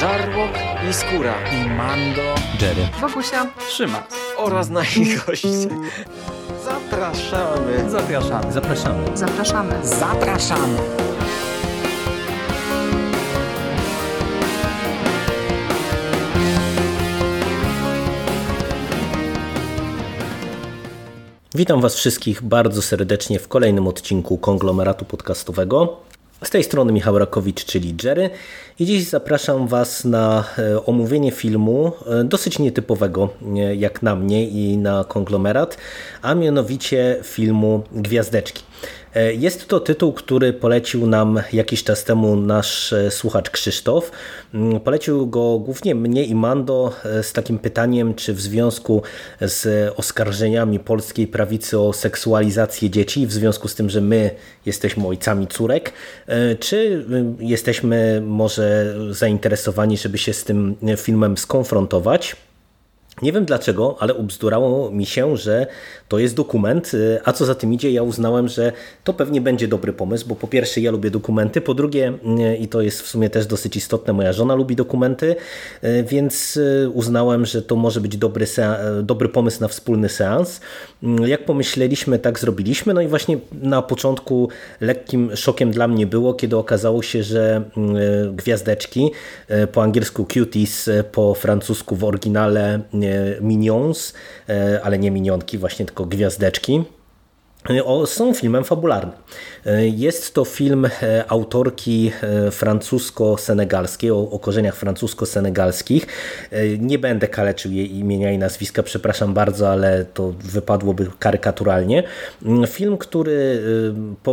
Żarłok i Skóra i Mando, Jerry, Wokusia, Trzyma oraz nasi goście. Zapraszamy. Zapraszamy. Zapraszamy. zapraszamy. Zapraszamy. Witam Was wszystkich bardzo serdecznie w kolejnym odcinku konglomeratu podcastowego. Z tej strony Michał Rakowicz, czyli Jerry i dziś zapraszam Was na e, omówienie filmu e, dosyć nietypowego jak na mnie i na konglomerat, a mianowicie filmu Gwiazdeczki. Jest to tytuł, który polecił nam jakiś czas temu nasz słuchacz Krzysztof. Mm, polecił go głównie mnie i Mando z takim pytaniem, czy w związku z oskarżeniami polskiej prawicy o seksualizację dzieci, w związku z tym, że my jesteśmy ojcami córek, czy jesteśmy może zainteresowani, żeby się z tym filmem skonfrontować. Nie wiem dlaczego, ale ubzdurało mi się, że to jest dokument, y, a co za tym idzie, ja uznałem, że to pewnie będzie dobry pomysł, bo po pierwsze ja lubię dokumenty, po drugie, y, i to jest w sumie też dosyć istotne, moja żona lubi dokumenty, y, więc uznałem, że to może być dobry, dobry pomysł na wspólny seans. Jak pomyśleliśmy, tak zrobiliśmy, no i właśnie na początku lekkim szokiem dla mnie było, kiedy okazało się, że gwiazdeczki, po angielsku cuties, po francusku w oryginale Minions, e, ale nie minionki, właśnie tylko gwiazdeczki są filmem fabularnym. Jest to film e, autorki e, francusko-senegalskiej, o, o korzeniach francusko-senegalskich. E, nie będę kaleczył jej imienia i nazwiska, przepraszam bardzo, ale to wypadłoby karykaturalnie. Mm, film, który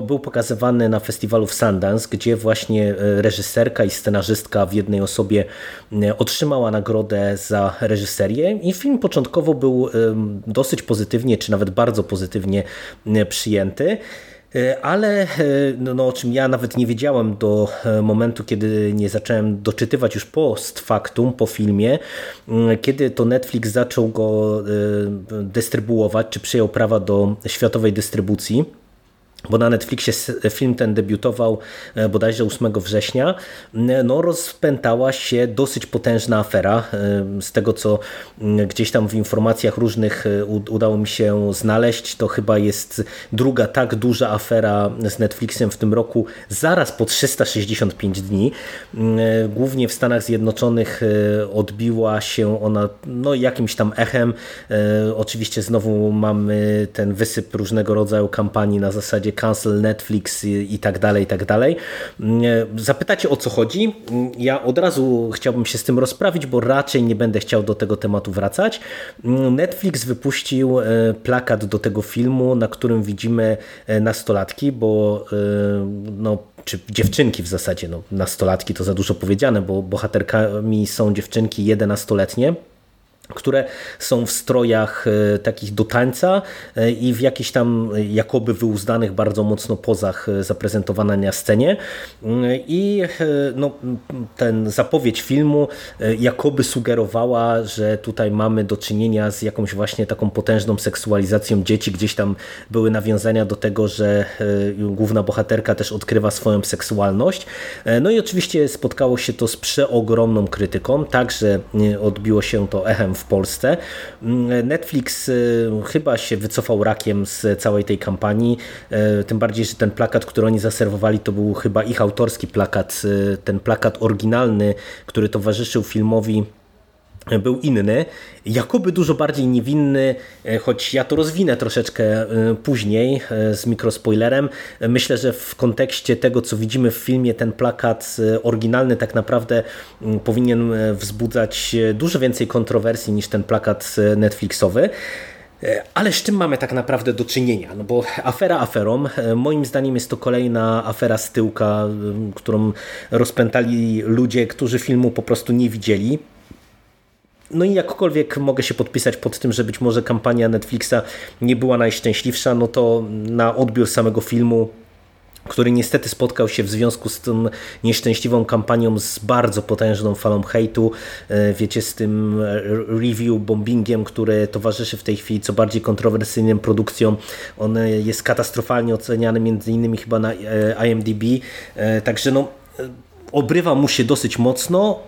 był pokazywany na festiwalu w Sundance, gdzie właśnie reżyserka i scenarzystka w jednej osobie otrzymała nagrodę za reżyserię i film początkowo był dosyć pozytywnie, czy nawet bardzo pozytywnie przyjęty. E, ale e, no, no, o czym ja nawet nie wiedziałem do e, momentu, kiedy nie zacząłem doczytywać już post factum po filmie, mm, kiedy to Netflix zaczął go dystrybuować, czy przyjął prawa do światowej dystrybucji bo na Netflixie film ten debiutował e, bodajże 8 września, no rozpętała się dosyć potężna afera. E, z tego, co gdzieś tam w informacjach różnych e, udało mi się znaleźć, to chyba jest druga tak duża afera z Netflixem w tym roku, zaraz po 365 dni. Głównie w Stanach Zjednoczonych odbiła się ona no, jakimś tam echem. Oczywiście znowu mamy ten wysyp różnego rodzaju kampanii na zasadzie cancel Netflix i tak dalej, i tak dalej. Mm, zapytacie o co chodzi? Mm, ja od razu chciałbym się z tym rozprawić, bo raczej nie będę chciał do tego tematu wracać. Mm, Netflix wypuścił e, plakat do tego filmu, na którym widzimy e, nastolatki, bo e, no, czy dziewczynki w zasadzie, no, nastolatki to za dużo powiedziane, bo bohaterkami są dziewczynki jedenastoletnie które są w strojach e, takich do tańca e, i w jakichś tam jakoby wyuzdanych bardzo mocno pozach e, zaprezentowane na scenie. I no, ten zapowiedź filmu jakoby sugerowała, że tutaj mamy do czynienia z jakąś właśnie taką potężną seksualizacją dzieci, gdzieś tam były nawiązania do tego, że główna bohaterka też odkrywa swoją seksualność. No i oczywiście spotkało się to z przeogromną krytyką, także odbiło się to echem w Polsce. Mm, Netflix y, chyba się wycofał rakiem z całej tej kampanii, y, tym bardziej, że ten plakat, który oni zaserwowali, to był chyba ich autorski plakat, y, ten plakat oryginalny, który towarzyszył filmowi był inny, jakoby dużo bardziej niewinny, e, choć ja to rozwinę troszeczkę e, później e, z mikrospoilerem. Myślę, że w kontekście tego, co widzimy w filmie, ten plakat oryginalny tak naprawdę powinien wzbudzać dużo więcej kontrowersji niż ten plakat Netflixowy. Ale z czym mamy tak naprawdę do czynienia? No bo afera aferą, moim zdaniem jest to kolejna afera z tyłka, którą rozpętali ludzie, którzy filmu po prostu nie widzieli. No i jakkolwiek mogę się podpisać pod tym, że być może kampania Netflixa nie była najszczęśliwsza, no to na odbiór samego filmu który niestety spotkał się w związku z tą nieszczęśliwą kampanią z bardzo potężną falą hejtu, e, wiecie, z tym review bombingiem, który towarzyszy w tej chwili co bardziej kontrowersyjnym produkcjom. On jest katastrofalnie oceniany między innymi chyba na e, IMDb, e, także no obrywa mu się dosyć mocno,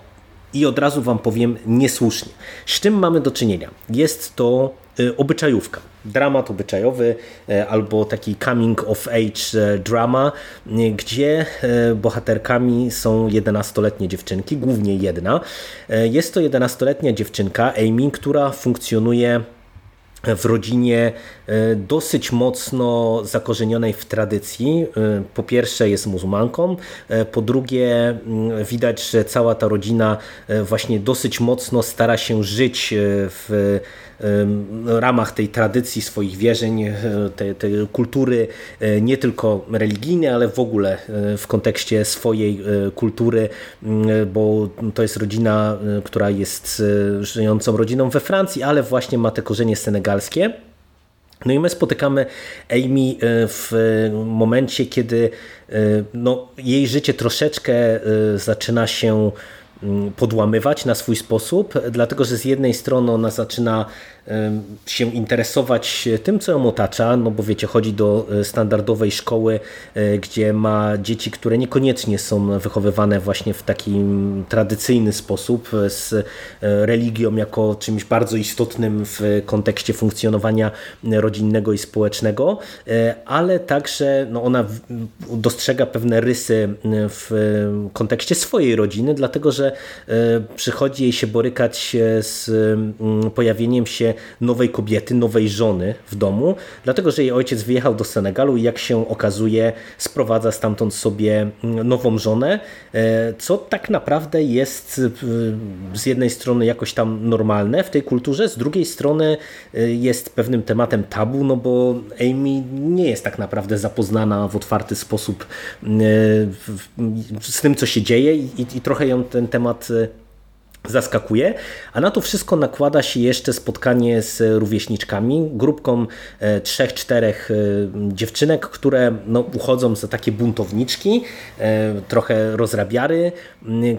i od razu Wam powiem niesłusznie. Z czym mamy do czynienia? Jest to obyczajówka dramat obyczajowy albo taki coming of age drama, gdzie bohaterkami są 11-letnie dziewczynki, głównie jedna. Jest to 11-letnia dziewczynka, Amy, która funkcjonuje w rodzinie e, dosyć mocno zakorzenionej w tradycji. E, po pierwsze jest muzułmanką, e, po drugie mm, widać, że cała ta rodzina właśnie dosyć mocno stara się żyć w ramach tej tradycji swoich wierzeń, e, tej, tej kultury e, nie tylko religijnej, ale w ogóle e, w kontekście swojej kultury, bo to jest rodzina, która jest żyjącą rodziną we Francji, ale właśnie ma te korzenie senegalskie. No i my spotykamy Amy w momencie, kiedy no, jej życie troszeczkę zaczyna się podłamywać na swój sposób, dlatego że z jednej strony ona zaczyna się interesować tym, co ją otacza, no bo wiecie, chodzi do e, standardowej szkoły, e, gdzie ma dzieci, które niekoniecznie są wychowywane właśnie w taki tradycyjny sposób, e, z religią jako czymś bardzo istotnym w kontekście funkcjonowania rodzinnego i społecznego, ale także no ona dostrzega pewne rysy w kontekście swojej rodziny, dlatego że przychodzi jej się borykać z pojawieniem się nowej kobiety, nowej żony w domu, dlatego że jej ojciec wyjechał do Senegalu i jak się okazuje sprowadza stamtąd sobie mm, nową żonę, e, co tak naprawdę jest e, z jednej strony jakoś tam normalne w tej kulturze, z drugiej strony e, jest pewnym tematem tabu, no bo Amy nie jest tak naprawdę zapoznana w otwarty sposób z tym, co się dzieje i, i trochę ją ten temat temat y, zaskakuje, a na to wszystko nakłada się jeszcze spotkanie z rówieśniczkami, grupką e, trzech, czterech e, dziewczynek, które no, uchodzą za takie buntowniczki, e, trochę rozrabiary,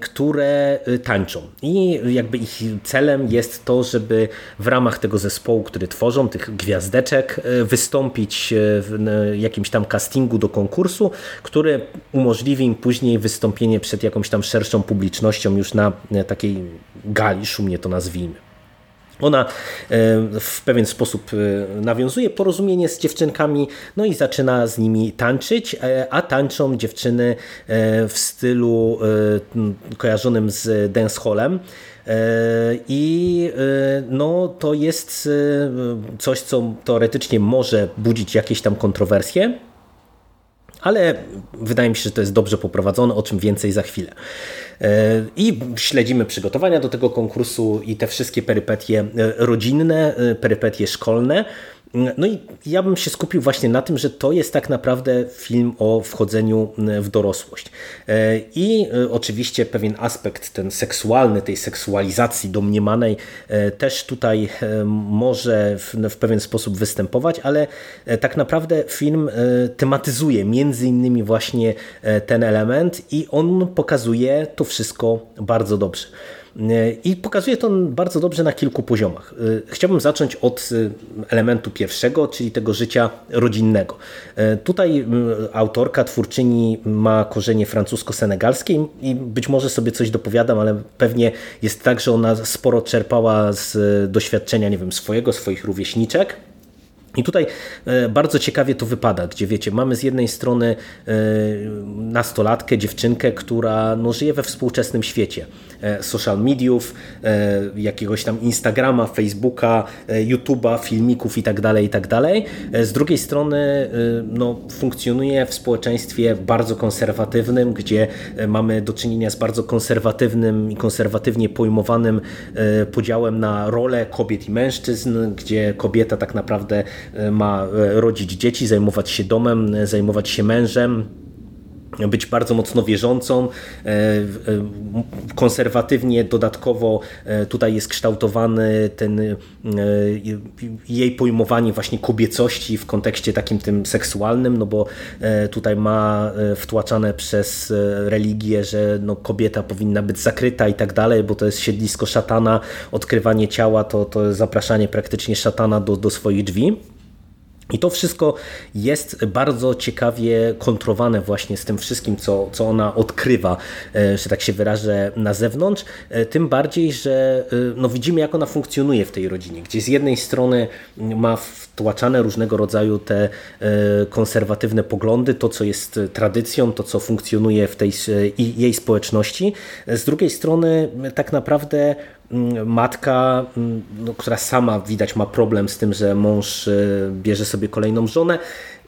które tańczą. I jakby ich celem jest to, żeby w ramach tego zespołu, który tworzą, tych gwiazdeczek, wystąpić w jakimś tam castingu do konkursu, który umożliwi im później wystąpienie przed jakąś tam szerszą publicznością już na takiej gali, szumnie to nazwijmy. Ona e, w pewien sposób e, nawiązuje porozumienie z dziewczynkami, no i zaczyna z nimi tańczyć, e, a tańczą dziewczyny w stylu kojarzonym z dancehallem. I no, to jest coś, co teoretycznie może budzić jakieś tam kontrowersje, ale wydaje mi się, że to jest dobrze poprowadzone, o czym więcej za chwilę. I śledzimy przygotowania do tego konkursu i te wszystkie perypetie e, rodzinne, e, perypetie szkolne. No i ja bym się skupił właśnie na tym, że to jest tak naprawdę film o wchodzeniu w dorosłość. E, I oczywiście pewien aspekt ten seksualny, tej seksualizacji domniemanej też tutaj może w, pewien sposób występować, ale tak naprawdę film tematyzuje między innymi właśnie ten element i on pokazuje to wszystko bardzo dobrze. I pokazuje to bardzo dobrze na kilku poziomach. Chciałbym zacząć od elementu pierwszego, czyli tego życia rodzinnego. Tutaj autorka, twórczyni ma korzenie francusko-senegalskie i być może sobie coś dopowiadam, ale pewnie jest tak, że ona sporo czerpała z doświadczenia, nie wiem, swojego, swoich rówieśniczek i tutaj e, bardzo ciekawie to wypada, gdzie wiecie, mamy z jednej strony e, nastolatkę, dziewczynkę, która no, żyje we współczesnym świecie e, social mediów, jakiegoś tam Instagrama, Facebooka, YouTube'a, filmików itd., tak itd. Tak z drugiej strony no, funkcjonuje w społeczeństwie bardzo konserwatywnym, gdzie mamy do czynienia z bardzo konserwatywnym i konserwatywnie pojmowanym podziałem na role kobiet i mężczyzn, gdzie kobieta tak naprawdę ma e, rodzić dzieci, zajmować się domem, e, zajmować się mężem, być bardzo mocno wierzącą. Konserwatywnie dodatkowo tutaj jest kształtowany ten jej pojmowanie właśnie kobiecości w kontekście takim tym seksualnym, no bo tutaj ma wtłaczane przez religię, że no kobieta powinna być zakryta i tak dalej, bo to jest siedlisko szatana, odkrywanie ciała to, to zapraszanie praktycznie szatana do, do swoich drzwi. I to wszystko jest bardzo ciekawie kontrowane właśnie z tym wszystkim, co, co ona odkrywa, e, że tak się wyrażę, na zewnątrz. E, tym bardziej, że e, no widzimy, jak ona funkcjonuje w tej rodzinie, gdzie z jednej strony ma wtłaczane różnego rodzaju te konserwatywne poglądy, to, co jest tradycją, to, co funkcjonuje w tej jej społeczności. Z drugiej strony tak naprawdę matka, no, która sama widać ma problem z tym, że mąż bierze sobie kolejną żonę,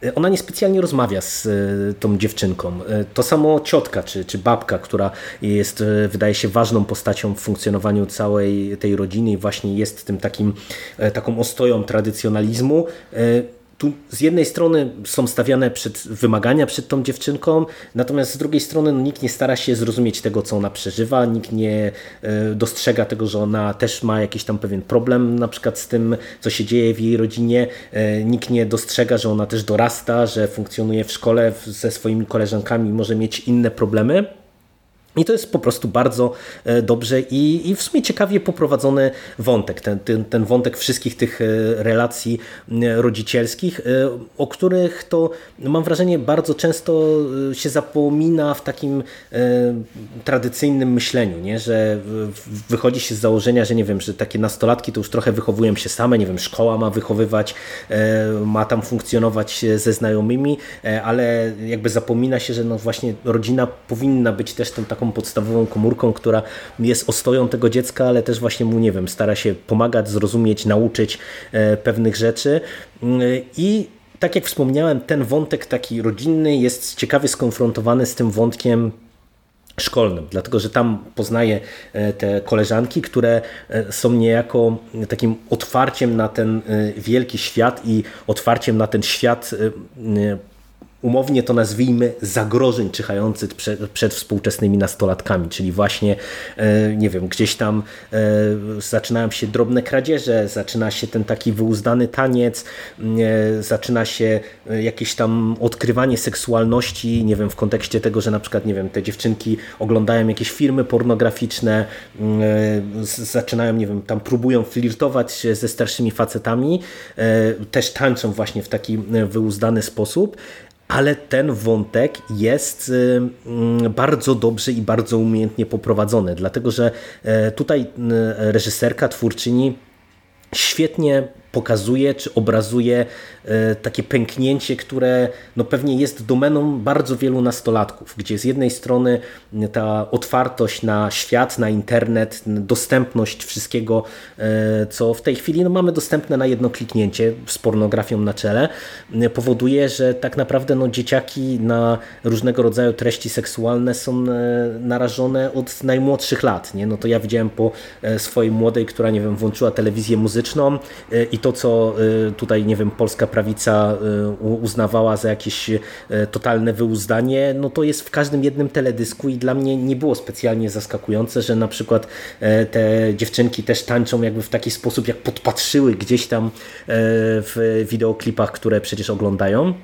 e, ona niespecjalnie rozmawia z e, tą dziewczynką. To samo ciotka czy, czy babka, która jest, wydaje się, ważną postacią w funkcjonowaniu całej tej rodziny i właśnie jest tym takim, taką ostoją tradycjonalizmu tu z jednej strony są stawiane przed wymagania przed tą dziewczynką, natomiast z drugiej strony no, nikt nie stara się zrozumieć tego, co ona przeżywa, nikt nie e, dostrzega tego, że ona też ma jakiś tam pewien problem na przykład z tym, co się dzieje w jej rodzinie, e, nikt nie dostrzega, że ona też dorasta, że funkcjonuje w szkole ze swoimi koleżankami, może mieć inne problemy. I to jest po prostu bardzo e, dobrze i, i w sumie ciekawie poprowadzony wątek, ten, ten, ten wątek wszystkich tych e, relacji rodzicielskich, e, o których to mam wrażenie bardzo często się zapomina w takim tradycyjnym myśleniu, nie? że wychodzi się z założenia, że nie wiem, że takie nastolatki to już trochę wychowują się same, nie wiem, szkoła ma wychowywać, ma tam funkcjonować ze znajomymi, ale jakby zapomina się, że no właśnie rodzina powinna być też tą taką taką podstawową komórką, która jest ostoją tego dziecka, ale też właśnie mu, nie wiem, stara się pomagać, zrozumieć, nauczyć e, pewnych rzeczy. Mm, i tak jak wspomniałem, ten wątek taki rodzinny jest ciekawie skonfrontowany z tym wątkiem szkolnym, dlatego że tam poznaje e, te koleżanki, które e, są niejako takim otwarciem na ten wielki świat i otwarciem na ten świat umownie to nazwijmy, zagrożeń czyhających przed, przed, współczesnymi nastolatkami, czyli właśnie, e, nie wiem, gdzieś tam e, zaczynają się drobne kradzieże, zaczyna się ten taki wyuzdany taniec, e, zaczyna się jakieś tam odkrywanie seksualności, nie wiem, w kontekście tego, że na przykład, nie wiem, te dziewczynki oglądają jakieś filmy pornograficzne, zaczynają, nie wiem, tam próbują flirtować ze starszymi facetami, też tańczą właśnie w taki wyuzdany sposób, ale ten wątek jest y, mm, bardzo dobrze i bardzo umiejętnie poprowadzony, dlatego że e, tutaj y, reżyserka, twórczyni świetnie pokazuje czy obrazuje e, takie pęknięcie, które no pewnie jest domeną bardzo wielu nastolatków, gdzie z jednej strony ta otwartość na świat, na internet, dostępność wszystkiego, e, co w tej chwili no mamy dostępne na jedno kliknięcie z pornografią na czele, powoduje, że tak naprawdę no dzieciaki na różnego rodzaju treści seksualne są e, narażone od najmłodszych lat. Nie? No to ja widziałem po swojej młodej, która nie wiem, włączyła telewizję muzyczną i to, co y, tutaj, nie wiem, polska prawica y, uznawała za jakieś y, totalne wyuzdanie, no to jest w każdym jednym teledysku i dla mnie nie było specjalnie zaskakujące, że na przykład e, te dziewczynki też tańczą jakby w taki sposób, jak podpatrzyły gdzieś tam e, w wideoklipach, które przecież oglądają.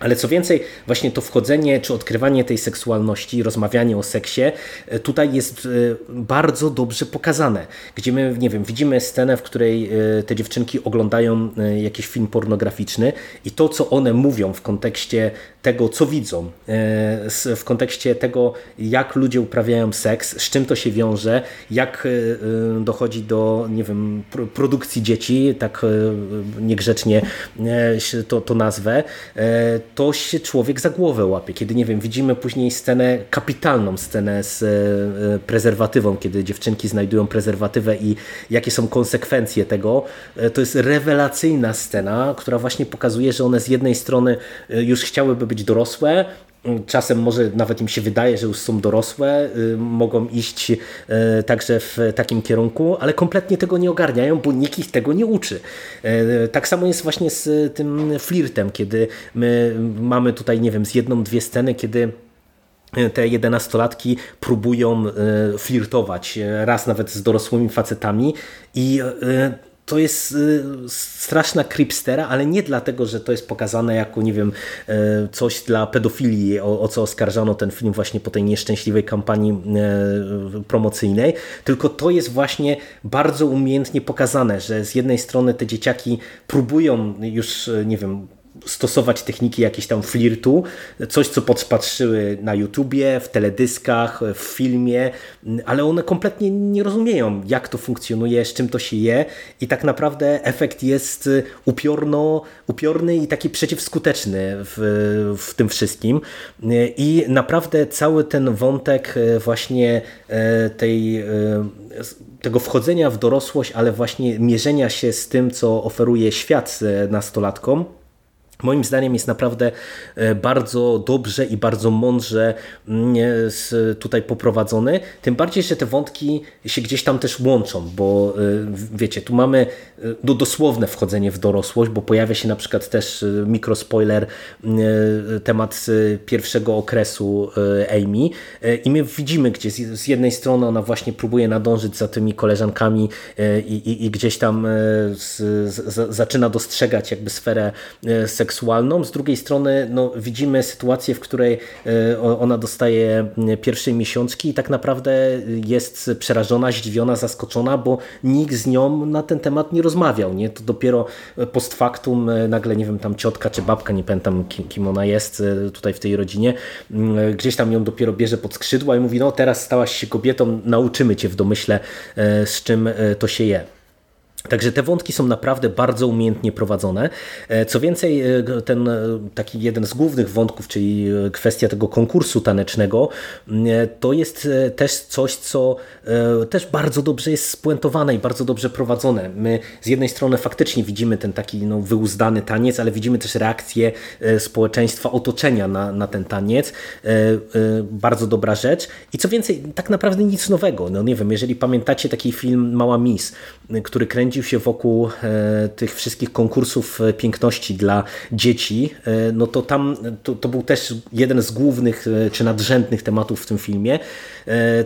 Ale co więcej, właśnie to wchodzenie czy odkrywanie tej seksualności, rozmawianie o seksie, e, tutaj jest e, bardzo dobrze pokazane. Gdzie my, nie wiem, widzimy scenę, w której e, te dziewczynki oglądają jakiś film pornograficzny i to, co one mówią w kontekście tego, co widzą, w kontekście tego, jak ludzie uprawiają seks, z czym to się wiąże, jak dochodzi do, nie wiem, produkcji dzieci, tak niegrzecznie to, to nazwę, to się człowiek za głowę łapie. Kiedy, nie wiem, widzimy później scenę, kapitalną scenę z e, prezerwatywą, kiedy dziewczynki znajdują prezerwatywę i jakie są konsekwencje tego, e, to jest rewelacyjna scena, która właśnie pokazuje, że one z jednej strony e, już chciałyby być dorosłe, Czasem może nawet im się wydaje, że już są dorosłe, y, mogą iść y, także w takim kierunku, ale kompletnie tego nie ogarniają, bo nikt ich tego nie uczy. Y, tak samo jest właśnie z tym flirtem, kiedy my mamy tutaj, nie wiem, z jedną, dwie sceny, kiedy te jedenastolatki próbują flirtować, raz nawet z dorosłymi facetami i to jest y, straszna creepstera, ale nie dlatego, że to jest pokazane jako, nie wiem, y, coś dla pedofilii, o, o, co oskarżano ten film właśnie po tej nieszczęśliwej kampanii y, promocyjnej, tylko to jest właśnie bardzo umiejętnie pokazane, że z jednej strony te dzieciaki próbują już, nie wiem, stosować techniki jakieś tam flirtu, coś co podpatrzyły na YouTubie, w teledyskach, w filmie, ale one kompletnie nie rozumieją jak to funkcjonuje, z czym to się je i tak naprawdę efekt jest upiorno, upiorny i taki przeciwskuteczny w, w tym wszystkim. I naprawdę cały ten wątek właśnie e, tej e, tego wchodzenia w dorosłość, ale właśnie mierzenia się z tym, co oferuje świat e, nastolatkom, Moim zdaniem jest naprawdę e, bardzo dobrze i bardzo mądrze mm, tutaj poprowadzony. Tym bardziej, że te wątki się gdzieś tam też łączą, bo e, wiecie, tu mamy e, no, dosłowne wchodzenie w dorosłość, bo pojawia się na przykład też mikrospoiler temat pierwszego okresu Amy i my widzimy, gdzie z jednej strony ona właśnie próbuje nadążyć za tymi koleżankami i, i, i gdzieś tam z, z, zaczyna dostrzegać jakby sferę seksualną seksualną, z drugiej strony no, widzimy sytuację, w której e, ona dostaje pierwsze miesiączki i tak naprawdę jest przerażona, zdziwiona, zaskoczona, bo nikt z nią na ten temat nie rozmawiał. Nie? To dopiero post factum e, nagle, nie wiem, tam ciotka czy babka, nie pamiętam kim, kim ona jest e, tutaj w tej rodzinie, gdzieś tam ją dopiero bierze pod skrzydła i mówi, no teraz stałaś się kobietą, nauczymy cię w domyśle z czym to się je. Także te wątki są naprawdę bardzo umiejętnie prowadzone. E, co więcej, e, ten e, taki jeden z głównych wątków, czyli kwestia tego konkursu tanecznego, to jest też coś, co też bardzo dobrze jest spuentowane i bardzo dobrze prowadzone. My z jednej strony faktycznie widzimy ten taki no, wyuzdany taniec, ale widzimy też reakcję społeczeństwa, otoczenia na, na ten taniec. Bardzo dobra rzecz. I co więcej, tak naprawdę nic nowego. No nie wiem, jeżeli pamiętacie taki film Mała Miss, który kręci kręcił się wokół e, tych wszystkich konkursów e, piękności dla dzieci, e, no to tam to, to był też jeden z głównych czy nadrzędnych tematów w tym filmie.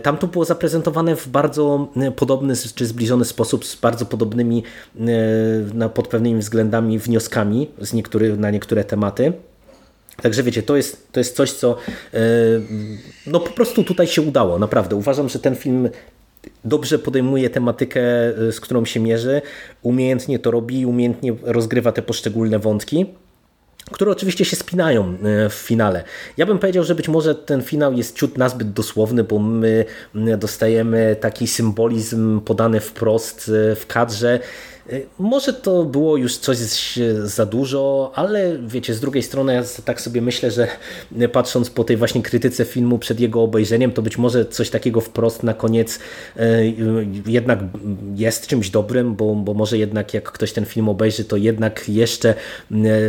Tam to było zaprezentowane w bardzo podobny czy zbliżony sposób, z bardzo podobnymi pod pewnymi względami wnioskami z niektórych, na niektóre tematy. Także wiecie, to jest, to jest coś, co no po prostu tutaj się udało, naprawdę. Uważam, że ten film dobrze podejmuje tematykę, y, z którą się mierzy, umiejętnie to robi, umiejętnie rozgrywa te poszczególne wątki które oczywiście się spinają y, w finale. Ja bym powiedział, że być może ten finał jest ciut nazbyt dosłowny, bo my y, dostajemy taki symbolizm podany wprost w kadrze może to było już coś za dużo, ale wiecie, z drugiej strony ja tak sobie myślę, że patrząc po tej właśnie krytyce filmu przed jego obejrzeniem, to być może coś takiego wprost na koniec y, jednak jest czymś dobrym, bo, bo może jednak jak ktoś ten film obejrzy, to jednak jeszcze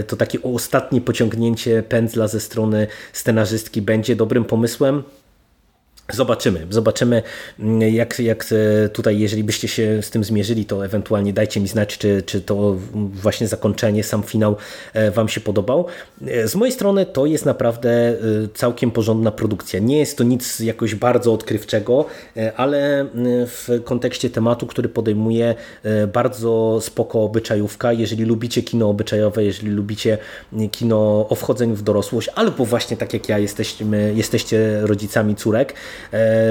to takie ostatnie pociągnięcie pędzla ze strony scenarzystki będzie dobrym pomysłem. Zobaczymy, zobaczymy mm, jak, jak e, tutaj, jeżeli byście się z tym zmierzyli, to ewentualnie dajcie mi znać, czy, czy to właśnie zakończenie, sam finał e, Wam się podobał. E, z mojej strony to jest naprawdę całkiem porządna produkcja. Nie jest to nic jakoś bardzo odkrywczego, ale w kontekście tematu, który podejmuje bardzo spoko obyczajówka. Jeżeli lubicie kino obyczajowe, jeżeli lubicie kino o wchodzeniu w dorosłość, albo właśnie tak jak ja jesteśmy, jesteście rodzicami córek,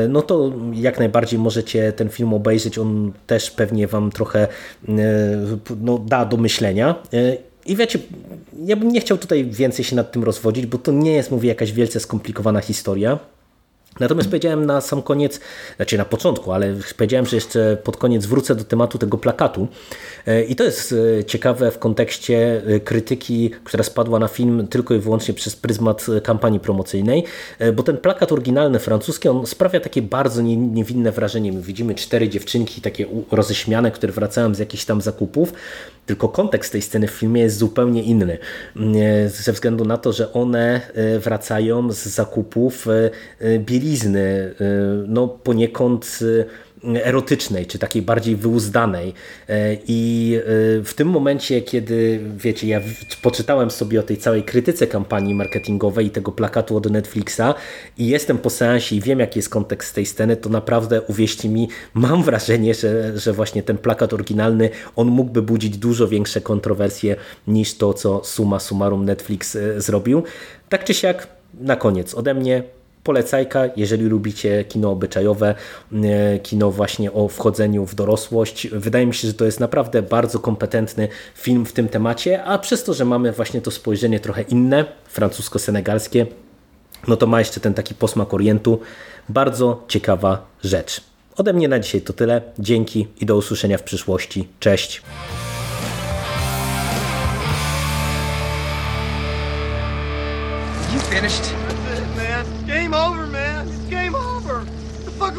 no to jak najbardziej możecie ten film obejrzeć. On też pewnie Wam trochę e, no, da do myślenia. E, I wiecie, ja bym nie chciał tutaj więcej się nad tym rozwodzić, bo to nie jest, mówię, jakaś wielce skomplikowana historia. Natomiast powiedziałem na sam koniec, znaczy na początku, ale powiedziałem, że jeszcze pod koniec wrócę do tematu tego plakatu. E, I to jest e, ciekawe w kontekście e, krytyki, która spadła na film tylko i wyłącznie przez pryzmat kampanii promocyjnej, bo ten plakat oryginalny francuski, on sprawia takie bardzo niewinne wrażenie. My widzimy cztery dziewczynki takie roześmiane, które wracają z jakichś tam zakupów, tylko kontekst tej sceny w filmie jest zupełnie inny. Ze względu na to, że one wracają z zakupów bieli bielizny, y, no poniekąd y, erotycznej, czy takiej bardziej wyuzdanej. E, I w tym momencie, kiedy wiecie, ja poczytałem sobie o tej całej krytyce kampanii marketingowej i tego plakatu od Netflixa i jestem po seansie i wiem, jaki jest kontekst tej sceny, to naprawdę uwierzcie mi, mam wrażenie, że, że właśnie ten plakat oryginalny, on mógłby budzić dużo większe kontrowersje niż to, co suma summarum Netflix zrobił. Tak czy siak, na koniec ode mnie polecajka, jeżeli lubicie kino obyczajowe, e, kino właśnie o wchodzeniu w dorosłość. Wydaje mi się, że to jest naprawdę bardzo kompetentny film w tym temacie, a przez to, że mamy właśnie to spojrzenie trochę inne, francusko-senegalskie, no to ma jeszcze ten taki posmak Orientu. Bardzo ciekawa rzecz. Ode mnie na dzisiaj to tyle. Dzięki i do usłyszenia w przyszłości. Cześć. Finished?